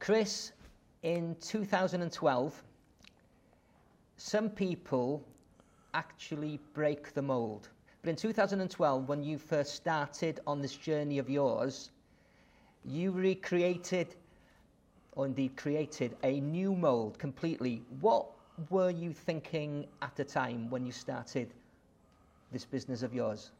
Chris, in 2012, some people actually break the mold. But in 2012, when you first started on this journey of yours, you recreated, or indeed created, a new mold completely. What were you thinking at the time when you started this business of yours?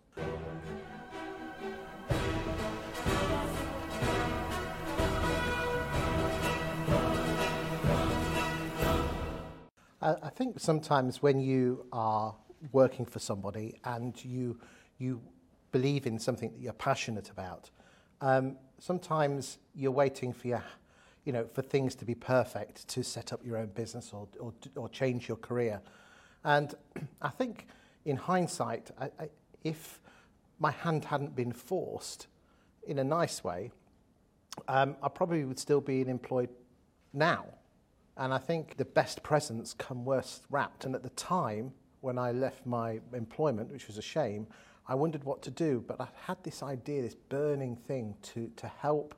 I think sometimes when you are working for somebody and you you believe in something that you're passionate about, um, sometimes you're waiting for your, you know, for things to be perfect to set up your own business or or, or change your career. And I think, in hindsight, I, I, if my hand hadn't been forced, in a nice way, um, I probably would still be employed now. And I think the best presents come worst wrapped. And at the time, when I left my employment, which was a shame, I wondered what to do. But I had this idea, this burning thing to, to help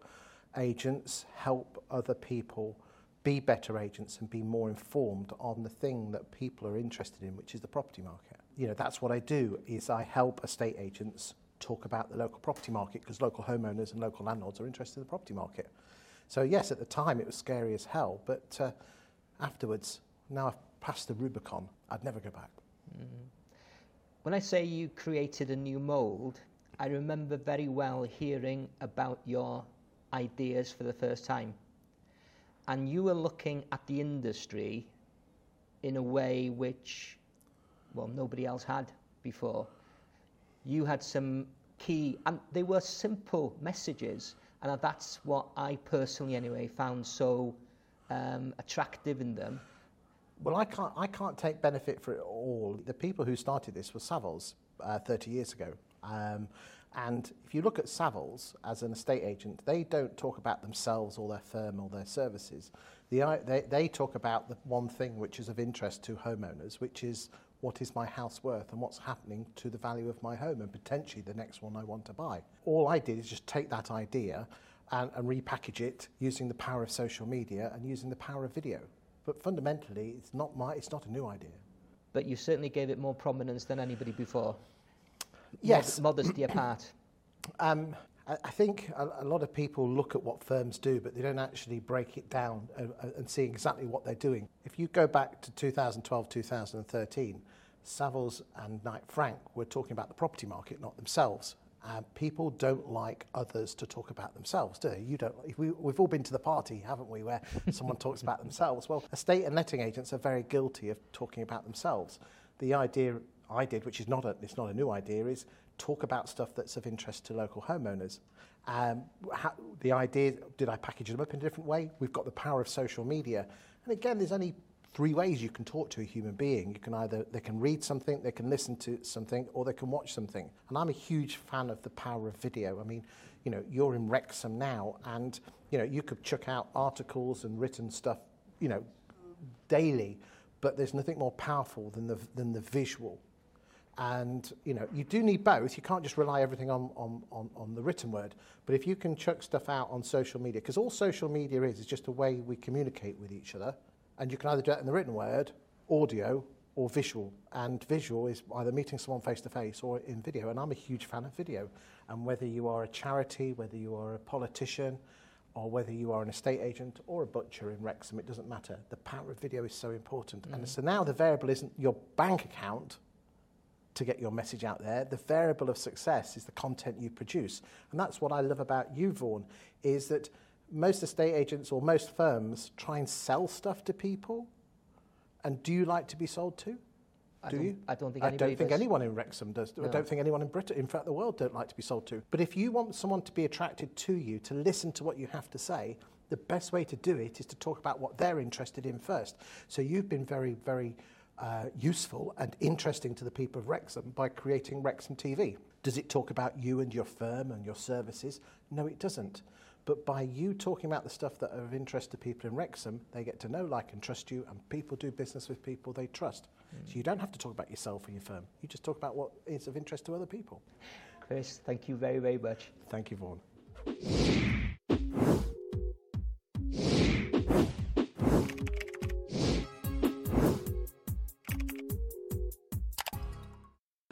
agents, help other people be better agents and be more informed on the thing that people are interested in, which is the property market. You know, that's what I do, is I help estate agents talk about the local property market because local homeowners and local landlords are interested in the property market. So yes, at the time it was scary as hell, but uh, afterwards, now I've passed the Rubicon, I'd never go back. Mm. When I say you created a new mould, I remember very well hearing about your ideas for the first time. And you were looking at the industry in a way which, well, nobody else had before. You had some key, and they were simple messages and that's what I personally, anyway, found so um, attractive in them. Well, I can't, I can't take benefit for it all. The people who started this were Savills uh, 30 years ago. Um, and if you look at Savills as an estate agent, they don't talk about themselves or their firm or their services. The, they, they talk about the one thing which is of interest to homeowners, which is what is my house worth and what's happening to the value of my home and potentially the next one I want to buy. All I did is just take that idea and, and repackage it using the power of social media and using the power of video. But fundamentally, it's not, my, it's not a new idea. But you certainly gave it more prominence than anybody before. Yes. Mod- modesty apart. Um, I think a, a lot of people look at what firms do, but they don't actually break it down and, and see exactly what they're doing. If you go back to 2012, 2013, Savills and Knight Frank were talking about the property market, not themselves. And people don't like others to talk about themselves, do they? You don't. We, we've all been to the party, haven't we, where someone talks about themselves? Well, estate and letting agents are very guilty of talking about themselves. The idea I did, which is not a, it's not a new idea, is talk about stuff that's of interest to local homeowners. Um, how, the idea, did I package them up in a different way? We've got the power of social media. And again, there's only three ways you can talk to a human being. You can either, they can read something, they can listen to something, or they can watch something. And I'm a huge fan of the power of video. I mean, you know, you're in Wrexham now, and, you know, you could chuck out articles and written stuff, you know, daily, but there's nothing more powerful than the, than the visual and you know you do need both. You can't just rely everything on, on, on, on the written word. But if you can chuck stuff out on social media because all social media is is just a way we communicate with each other. And you can either do it in the written word audio or visual. And visual is either meeting someone face to face or in video. And I'm a huge fan of video. And whether you are a charity whether you are a politician or whether you are an estate agent or a butcher in Wrexham it doesn't matter. The power of video is so important. Mm. and so now the variable isn't your bank account to get your message out there. The variable of success is the content you produce. And that's what I love about you, Vaughan, is that most estate agents or most firms try and sell stuff to people. And do you like to be sold to? I do you? I don't think I don't think does. anyone in Wrexham does. No. I don't think anyone in Britain, in fact, the world don't like to be sold to. But if you want someone to be attracted to you, to listen to what you have to say, the best way to do it is to talk about what they're interested in first. So you've been very, very uh, useful and interesting to the people of Wrexham by creating Wrexham TV. Does it talk about you and your firm and your services? No, it doesn't. But by you talking about the stuff that are of interest to people in Wrexham, they get to know, like, and trust you, and people do business with people they trust. Mm. So you don't have to talk about yourself or your firm. You just talk about what is of interest to other people. Chris, thank you very, very much. Thank you, Vaughan.